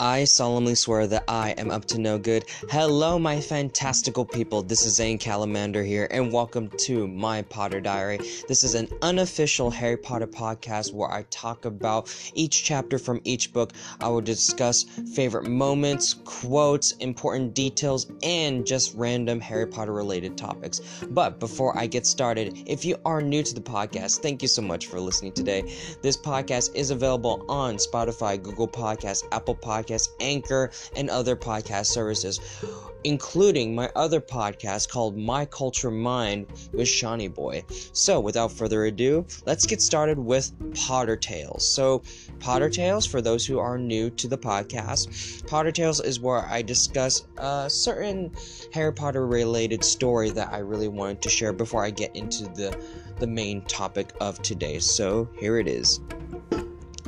I solemnly swear that I am up to no good. Hello, my fantastical people. This is Zane Calamander here, and welcome to my Potter Diary. This is an unofficial Harry Potter podcast where I talk about each chapter from each book. I will discuss favorite moments, quotes, important details, and just random Harry Potter related topics. But before I get started, if you are new to the podcast, thank you so much for listening today. This podcast is available on Spotify, Google Podcasts, Apple Podcasts Podcast, Anchor, and other podcast services, including my other podcast called My Culture Mind with Shawnee Boy. So, without further ado, let's get started with Potter Tales. So, Potter Tales, for those who are new to the podcast, Potter Tales is where I discuss a certain Harry Potter related story that I really wanted to share before I get into the, the main topic of today. So, here it is.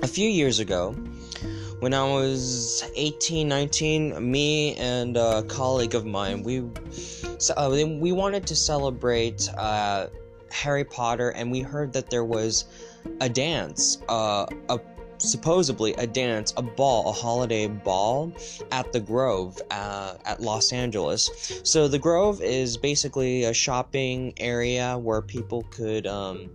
A few years ago, when I was 18, 19, me and a colleague of mine, we uh, we wanted to celebrate uh, Harry Potter, and we heard that there was a dance, uh, a supposedly a dance, a ball, a holiday ball at the Grove uh, at Los Angeles. So the Grove is basically a shopping area where people could. Um,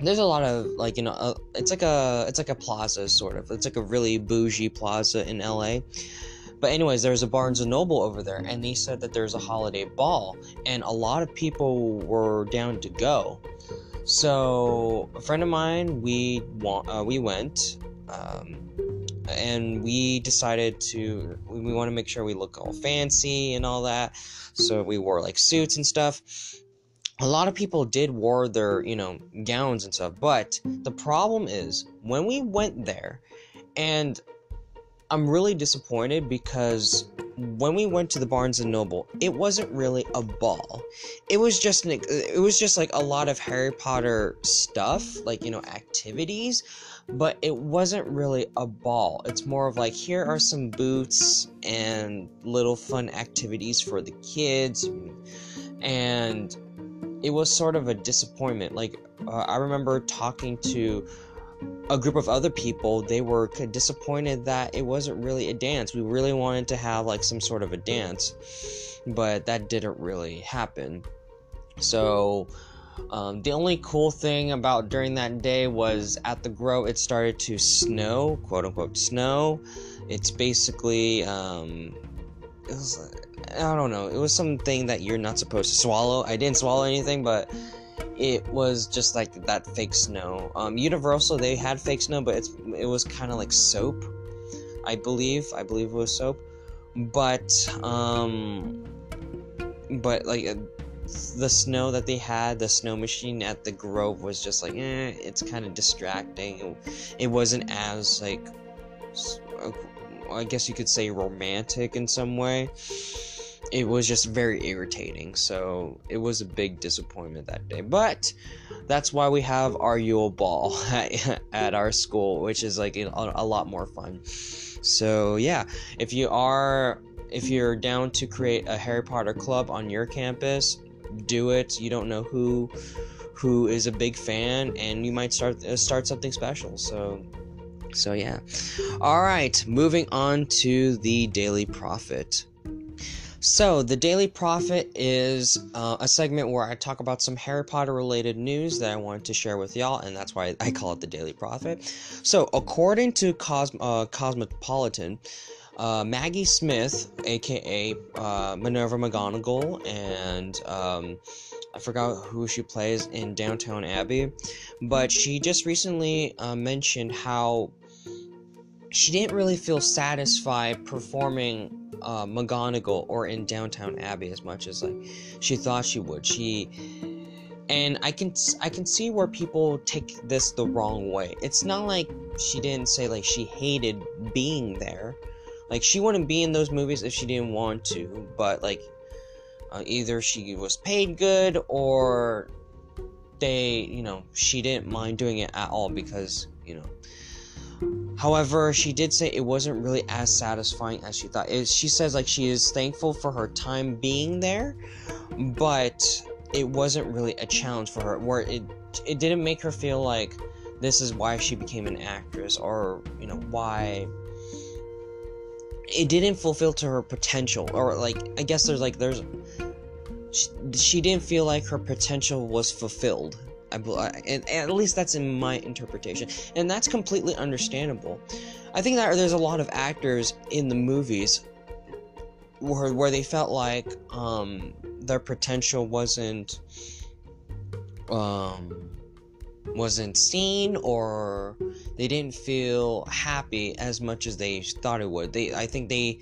there's a lot of like you know uh, it's like a it's like a plaza sort of. It's like a really bougie plaza in la but anyways there's a barnes and noble over there and they said that there's a holiday ball and a lot of people were down to go. So a friend of mine we want uh, we went um, and we decided to we want to make sure we look all fancy and all that. So we wore like suits and stuff a lot of people did wear their, you know, gowns and stuff, but the problem is when we went there, and I'm really disappointed because when we went to the Barnes and Noble, it wasn't really a ball. It was just an, it was just like a lot of Harry Potter stuff, like you know, activities, but it wasn't really a ball. It's more of like here are some boots and little fun activities for the kids and it was sort of a disappointment. Like, uh, I remember talking to a group of other people, they were disappointed that it wasn't really a dance. We really wanted to have like some sort of a dance, but that didn't really happen. So, um, the only cool thing about during that day was at the Grove, it started to snow, quote unquote, snow. It's basically, um, it was I don't know. It was something that you're not supposed to swallow. I didn't swallow anything, but it was just like that fake snow. Um, Universal they had fake snow, but it's it was kind of like soap. I believe. I believe it was soap, but um, but like. Uh, the snow that they had, the snow machine at the Grove was just like, eh, it's kind of distracting. It, it wasn't as like I guess you could say romantic in some way. It was just very irritating, so it was a big disappointment that day. But that's why we have our Yule Ball at, at our school, which is like a, a lot more fun. So yeah, if you are if you're down to create a Harry Potter club on your campus, do it. You don't know who who is a big fan, and you might start uh, start something special. So so, yeah. All right, moving on to the Daily Prophet. So, the Daily Prophet is uh, a segment where I talk about some Harry Potter related news that I wanted to share with y'all, and that's why I call it the Daily Prophet. So, according to Cos- uh, Cosmopolitan, uh, Maggie Smith, aka uh, Minerva McGonagall, and um, I forgot who she plays in Downton Abbey, but she just recently uh, mentioned how she didn't really feel satisfied performing uh, McGonagall or in Downton Abbey as much as like she thought she would. She and I can I can see where people take this the wrong way. It's not like she didn't say like she hated being there. Like she wouldn't be in those movies if she didn't want to, but like uh, either she was paid good or they, you know, she didn't mind doing it at all because, you know. However, she did say it wasn't really as satisfying as she thought. It, she says like she is thankful for her time being there, but it wasn't really a challenge for her where it it didn't make her feel like this is why she became an actress or, you know, why it didn't fulfill to her potential or like i guess there's like there's she, she didn't feel like her potential was fulfilled I, and, and at least that's in my interpretation and that's completely understandable i think that there's a lot of actors in the movies where, where they felt like um, their potential wasn't um, wasn't seen or they didn't feel happy as much as they thought it would. They I think they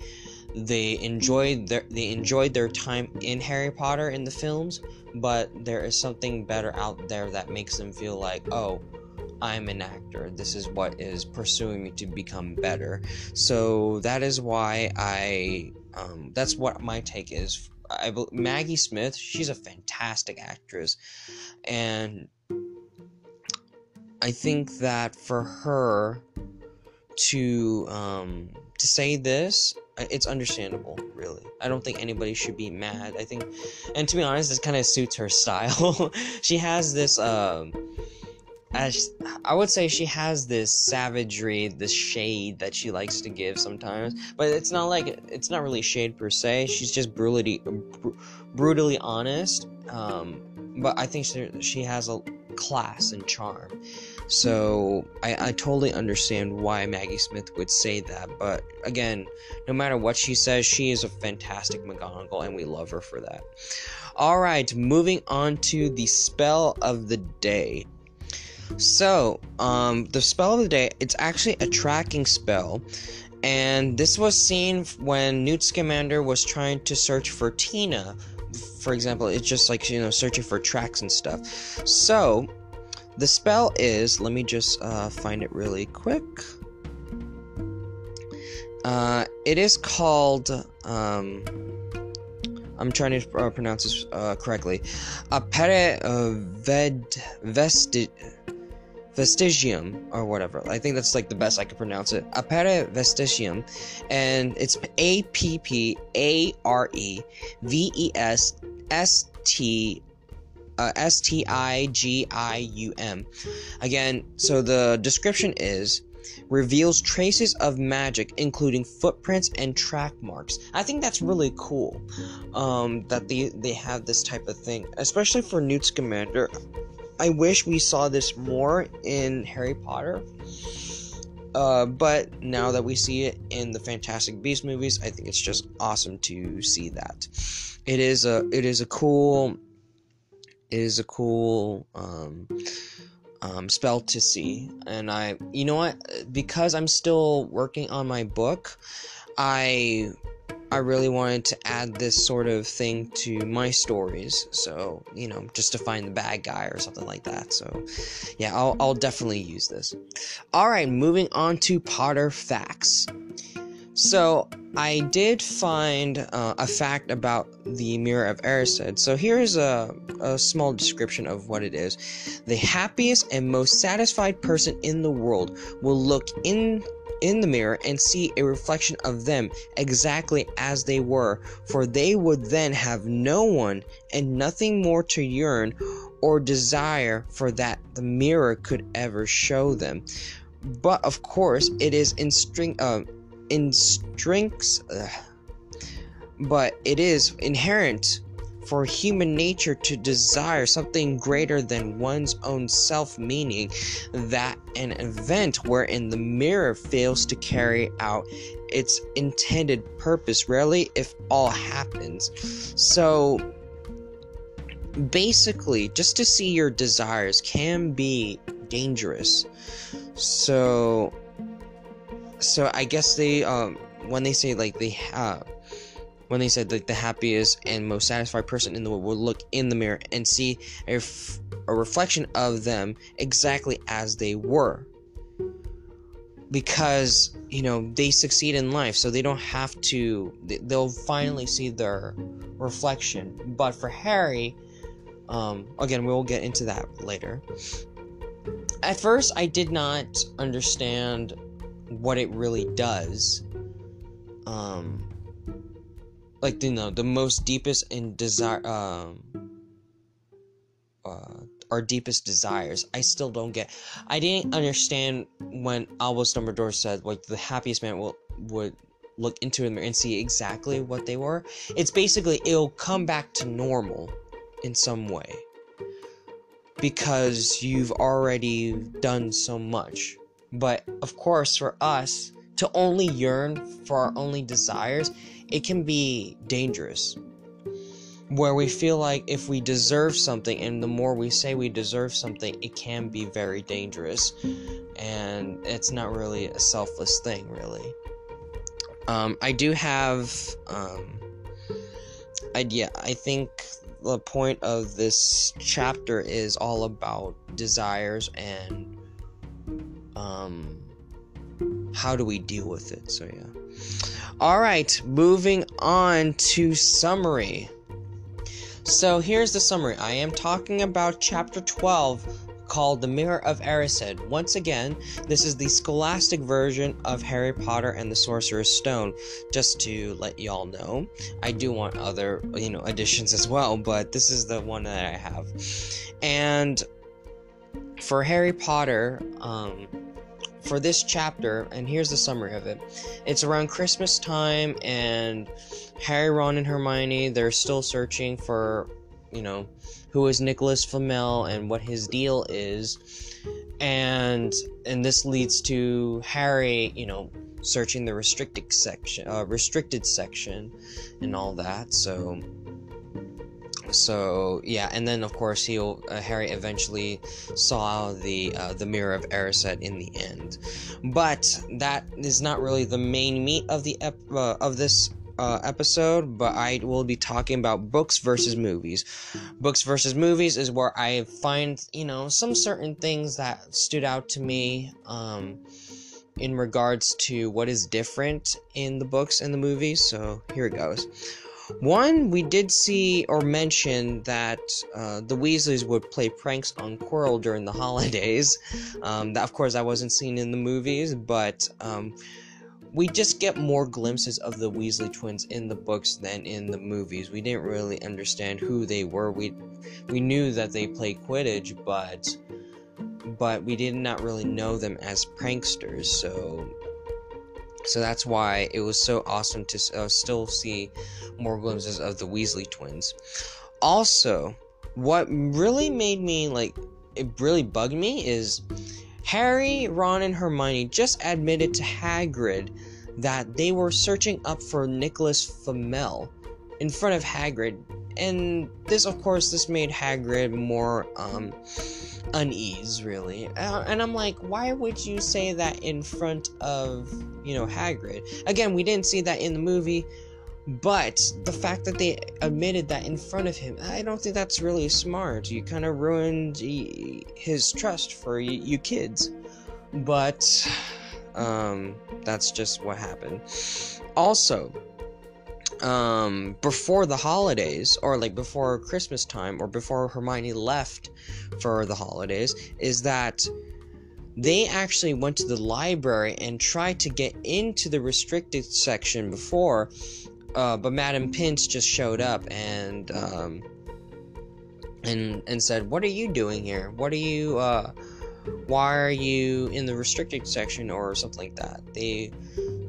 they enjoyed their they enjoyed their time in Harry Potter in the films, but there is something better out there that makes them feel like, "Oh, I'm an actor. This is what is pursuing me to become better." So that is why I um, that's what my take is. I, Maggie Smith, she's a fantastic actress, and I think that for her to um, to say this, it's understandable. Really, I don't think anybody should be mad. I think, and to be honest, this kind of suits her style. she has this. Um, as I would say she has this savagery, this shade that she likes to give sometimes, but it's not like it's not really shade per se. She's just brutally, br- brutally honest. Um, but I think she, she has a class and charm. So I, I totally understand why Maggie Smith would say that. But again, no matter what she says, she is a fantastic McGonagall, and we love her for that. All right, moving on to the spell of the day. So, um, the spell of the day, it's actually a tracking spell. And this was seen when Newt Scamander was trying to search for Tina. For example, it's just like, you know, searching for tracks and stuff. So, the spell is, let me just uh, find it really quick. Uh, it is called, um, I'm trying to uh, pronounce this uh, correctly. Apere uh, ved vesti vestigium or whatever. I think that's like the best I could pronounce it. Appare vestigium, and it's A P P A R E V E S S T uh, S T I G I U M. Again, so the description is reveals traces of magic, including footprints and track marks. I think that's really cool um, that they, they have this type of thing, especially for Newt Scamander. I wish we saw this more in Harry Potter. Uh, but now that we see it in the Fantastic Beast movies, I think it's just awesome to see that. It is a it is a cool it is a cool um, um, spell to see, and I you know what because I'm still working on my book, I I really wanted to add this sort of thing to my stories. So, you know, just to find the bad guy or something like that. So, yeah, I'll, I'll definitely use this. All right, moving on to Potter facts. So, I did find uh, a fact about the Mirror of Erised. So, here's a, a small description of what it is. The happiest and most satisfied person in the world will look in in the mirror and see a reflection of them exactly as they were, for they would then have no one and nothing more to yearn or desire for that the mirror could ever show them. But of course, it is in string, uh, in strengths, uh, but it is inherent for human nature to desire something greater than one's own self, meaning that an event wherein the mirror fails to carry out its intended purpose rarely, if all, happens. So, basically, just to see your desires can be dangerous. So, so I guess they, um, when they say like they have when they said like the happiest and most satisfied person in the world would look in the mirror and see a reflection of them exactly as they were. Because you know they succeed in life so they don't have to they'll finally see their reflection. But for harry um again we'll get into that later. At first i did not understand what it really does um like you know the most deepest and desire um uh our deepest desires i still don't get i didn't understand when albus dumbledore said like the happiest man will would look into them and see exactly what they were. It's basically it'll come back to normal in some way because you've already done so much. But of course, for us to only yearn for our only desires, it can be dangerous. Where we feel like if we deserve something, and the more we say we deserve something, it can be very dangerous. And it's not really a selfless thing, really. Um, I do have, um, I, yeah, I think the point of this chapter is all about desires and um, how do we deal with it. So, yeah. All right, moving on to summary. So, here's the summary. I am talking about chapter 12 called The Mirror of Erised. Once again, this is the scholastic version of Harry Potter and the Sorcerer's Stone. Just to let y'all know, I do want other, you know, editions as well, but this is the one that I have. And for Harry Potter, um, for this chapter, and here's the summary of it. It's around Christmas time, and Harry, Ron, and Hermione, they're still searching for, you know, who is Nicholas Flamel and what his deal is. And and this leads to Harry, you know, searching the restricted section, uh, restricted section, and all that. So so yeah, and then of course he'll uh, Harry eventually saw the uh, the mirror of Erised in the end, but that is not really the main meat of the ep- uh, of this uh, episode, but I will be talking about books versus movies. Books versus movies is where I find, you know, some certain things that stood out to me um, in regards to what is different in the books and the movies. So here it goes. One, we did see or mention that uh, the Weasleys would play pranks on Quirrell during the holidays. Um, that, of course, I wasn't seen in the movies, but um, we just get more glimpses of the Weasley twins in the books than in the movies. We didn't really understand who they were. We we knew that they play Quidditch, but but we did not really know them as pranksters. So so that's why it was so awesome to uh, still see more glimpses of the Weasley twins. Also, what really made me like it really bugged me is Harry, Ron, and Hermione just admitted to Hagrid that they were searching up for Nicholas Flamel in front of Hagrid, and this, of course, this made Hagrid more um, unease, really. Uh, and I'm like, why would you say that in front of, you know, Hagrid? Again, we didn't see that in the movie, but the fact that they admitted that in front of him, I don't think that's really smart. You kind of ruined his trust for you, you kids. But, um, that's just what happened. Also, um, before the holidays, or like before Christmas time, or before Hermione left for the holidays, is that they actually went to the library and tried to get into the restricted section before uh, but Madam Pince just showed up and um, and and said, "What are you doing here? What are you? Uh, why are you in the restricted section or something like that?" They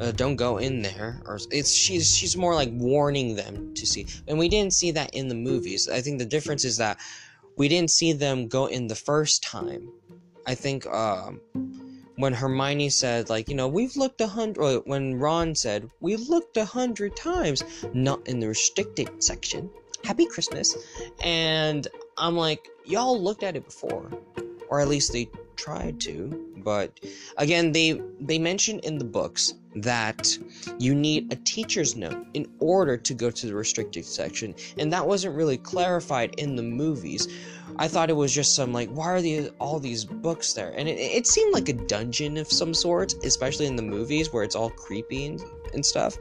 uh, don't go in there, or it's she's she's more like warning them to see, and we didn't see that in the movies. I think the difference is that we didn't see them go in the first time. I think um, when Hermione said, like, you know, we've looked a hundred, when Ron said, we looked a hundred times, not in the restricted section. Happy Christmas. And I'm like, y'all looked at it before. Or at least they tried to. But again, they they mentioned in the books that you need a teacher's note in order to go to the restricted section, and that wasn't really clarified in the movies. I thought it was just some like, why are these all these books there? And it, it seemed like a dungeon of some sort, especially in the movies where it's all creepy and, and stuff.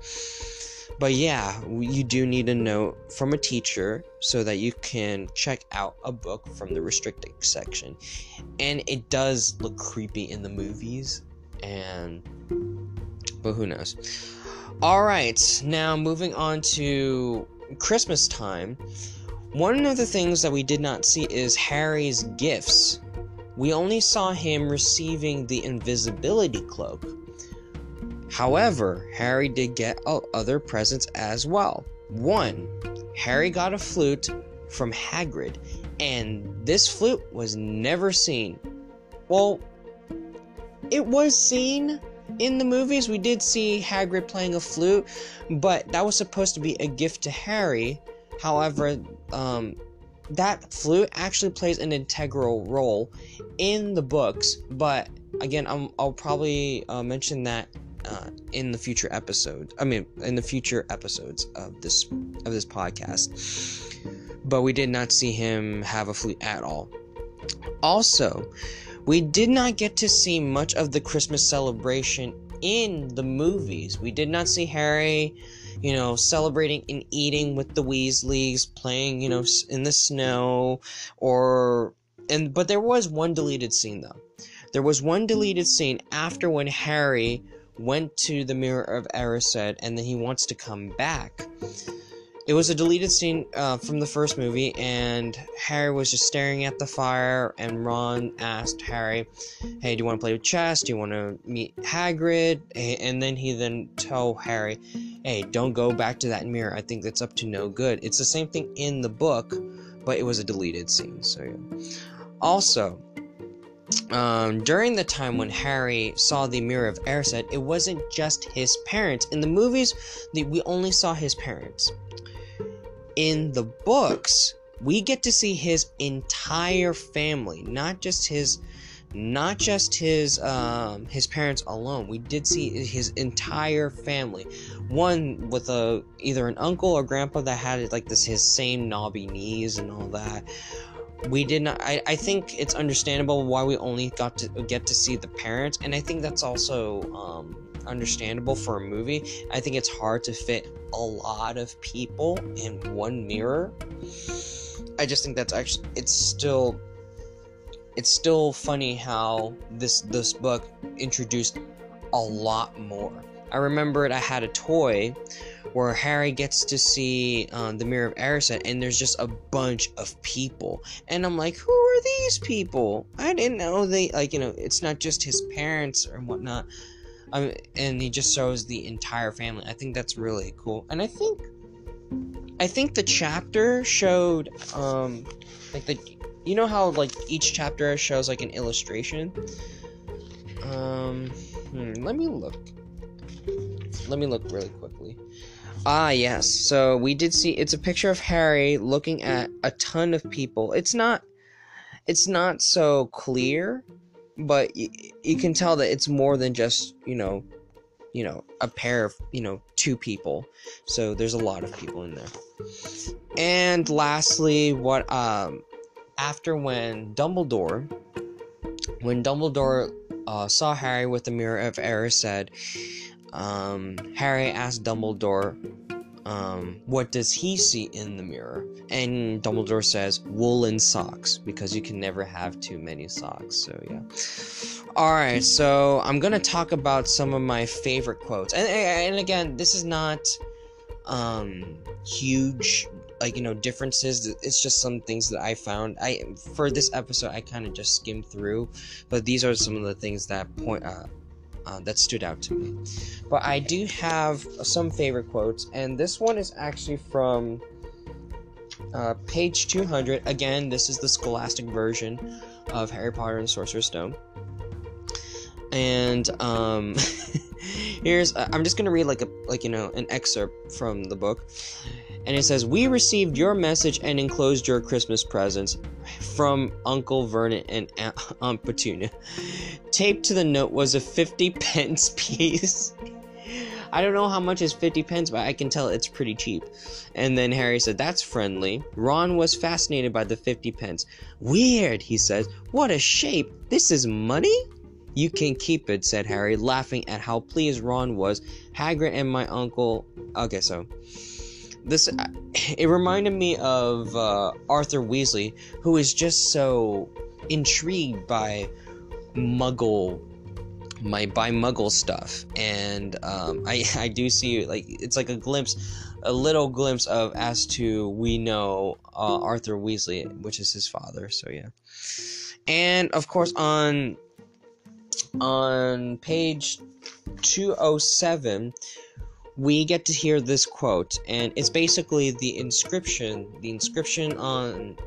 But yeah, you do need a note from a teacher so that you can check out a book from the restricted section. And it does look creepy in the movies, and but who knows? All right, now moving on to Christmas time. One of the things that we did not see is Harry's gifts. We only saw him receiving the invisibility cloak. However, Harry did get other presents as well. One, Harry got a flute from Hagrid, and this flute was never seen. Well, it was seen in the movies. We did see Hagrid playing a flute, but that was supposed to be a gift to Harry. However, um, that flute actually plays an integral role in the books, but again, i will probably uh, mention that uh, in the future episodes. I mean, in the future episodes of this of this podcast. But we did not see him have a flute at all. Also, we did not get to see much of the Christmas celebration in the movies. We did not see Harry, you know, celebrating and eating with the Weasleys, playing, you know, in the snow, or and but there was one deleted scene though. There was one deleted scene after when Harry went to the Mirror of Erised and then he wants to come back. It was a deleted scene uh, from the first movie, and Harry was just staring at the fire. And Ron asked Harry, "Hey, do you want to play chess? Do you want to meet Hagrid?" And then he then told Harry, "Hey, don't go back to that mirror. I think that's up to no good." It's the same thing in the book, but it was a deleted scene. So yeah. Also, um, during the time when Harry saw the Mirror of Erised, it wasn't just his parents. In the movies, the, we only saw his parents. In the books, we get to see his entire family, not just his, not just his um, his parents alone. We did see his entire family. One with a either an uncle or grandpa that had like this his same knobby knees and all that we did not I, I think it's understandable why we only got to get to see the parents and i think that's also um, understandable for a movie. I think it's hard to fit a lot of people in one mirror. I just think that's actually it's still it's still funny how this this book introduced a lot more i remembered i had a toy where Harry gets to see um, the Mirror of Erised, and there's just a bunch of people, and I'm like, who are these people? I didn't know they like you know it's not just his parents or whatnot. Um, and he just shows the entire family. I think that's really cool, and I think, I think the chapter showed um, like the, you know how like each chapter shows like an illustration. Um, hmm, let me look. Let me look really quickly. Ah, yes. So we did see it's a picture of Harry looking at a ton of people. It's not it's not so clear, but y- you can tell that it's more than just, you know, you know, a pair of, you know, two people. So there's a lot of people in there. And lastly, what um after when Dumbledore when Dumbledore uh, saw Harry with the Mirror of Erised, um, Harry asked Dumbledore, um, what does he see in the mirror? And Dumbledore says, woolen socks, because you can never have too many socks. So, yeah. Alright, so I'm gonna talk about some of my favorite quotes. And, and again, this is not um, huge like you know differences it's just some things that i found i for this episode i kind of just skimmed through but these are some of the things that point uh, uh, that stood out to me. But I do have some favorite quotes, and this one is actually from uh, page 200. Again, this is the scholastic version of Harry Potter and Sorcerer's Stone. And um, here's I'm just gonna read like a like you know an excerpt from the book and it says, We received your message and enclosed your Christmas presents from Uncle Vernon and uh, Aunt Petunia. Taped to the note was a 50 pence piece. I don't know how much is 50 pence, but I can tell it's pretty cheap. And then Harry said, That's friendly. Ron was fascinated by the 50 pence. Weird, he says. What a shape. This is money? You can keep it, said Harry, laughing at how pleased Ron was. Hagrid and my uncle. Okay, so this it reminded me of uh, Arthur Weasley, who is just so intrigued by Muggle, my by Muggle stuff, and um, I I do see like it's like a glimpse, a little glimpse of as to we know uh, Arthur Weasley, which is his father. So yeah, and of course on on page 207, we get to hear this quote, and it's basically the inscription, the inscription on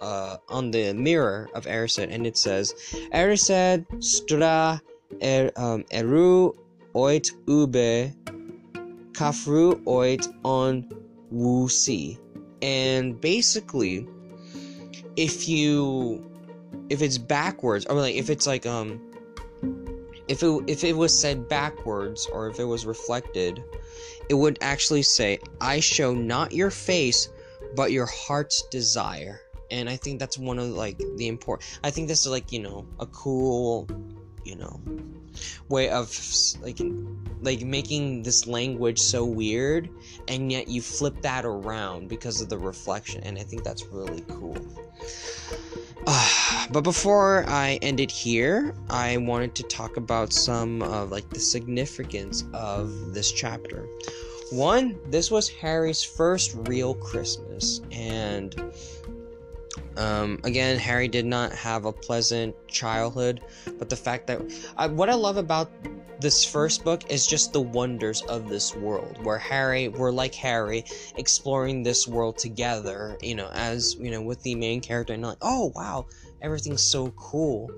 uh, on the mirror of Erised, and it says, Erised stra er, um, eru oit ube kafru oit on wusi. And basically, if you if it's backwards or like if it's like um if it if it was said backwards or if it was reflected it would actually say i show not your face but your heart's desire. And i think that's one of like the important i think this is like you know a cool you know way of like like making this language so weird and yet you flip that around because of the reflection and i think that's really cool. Uh, but before I end it here, I wanted to talk about some of like the significance of this chapter. One, this was Harry's first real Christmas, and um, again, Harry did not have a pleasant childhood, but the fact that I, what I love about this first book is just the wonders of this world, where Harry, we're like Harry, exploring this world together, you know, as you know, with the main character, and like, oh wow, everything's so cool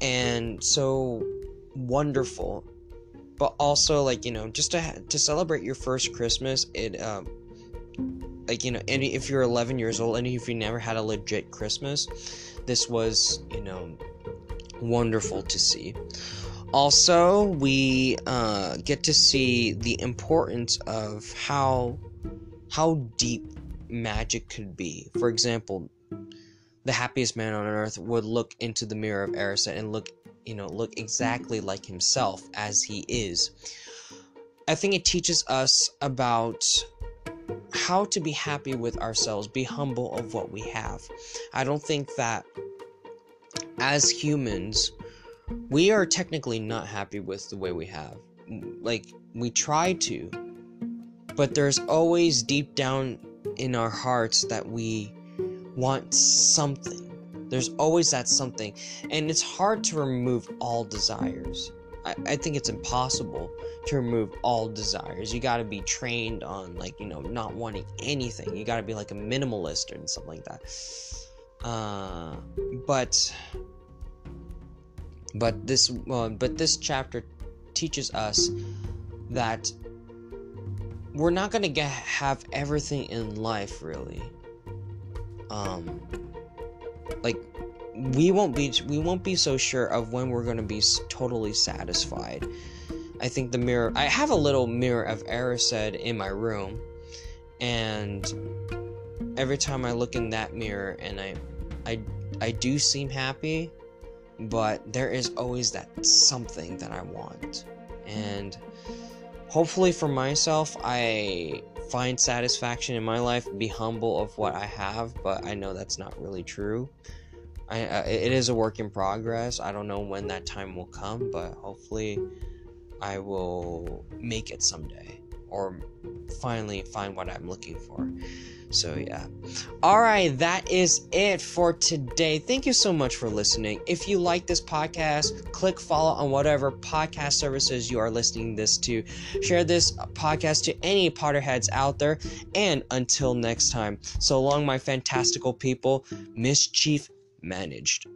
and so wonderful, but also like you know, just to to celebrate your first Christmas, it um like you know any if you're 11 years old and if you never had a legit christmas this was you know wonderful to see. Also we uh, get to see the importance of how how deep magic could be. For example the happiest man on earth would look into the mirror of Erised and look you know look exactly like himself as he is i think it teaches us about how to be happy with ourselves, be humble of what we have. I don't think that as humans, we are technically not happy with the way we have. Like, we try to, but there's always deep down in our hearts that we want something. There's always that something, and it's hard to remove all desires. I, I think it's impossible to remove all desires. You got to be trained on like you know not wanting anything. You got to be like a minimalist or something like that. Uh, but but this uh, but this chapter teaches us that we're not gonna get have everything in life really. Um, like we won't be we won't be so sure of when we're going to be totally satisfied. I think the mirror I have a little mirror of Erised in my room and every time I look in that mirror and I I I do seem happy, but there is always that something that I want. And hopefully for myself I find satisfaction in my life, be humble of what I have, but I know that's not really true. I, uh, it is a work in progress. I don't know when that time will come, but hopefully I will make it someday or finally find what I'm looking for. So, yeah. Alright, that is it for today. Thank you so much for listening. If you like this podcast, click follow on whatever podcast services you are listening this to. Share this podcast to any Potterheads out there. And until next time, so long, my fantastical people, mischief managed.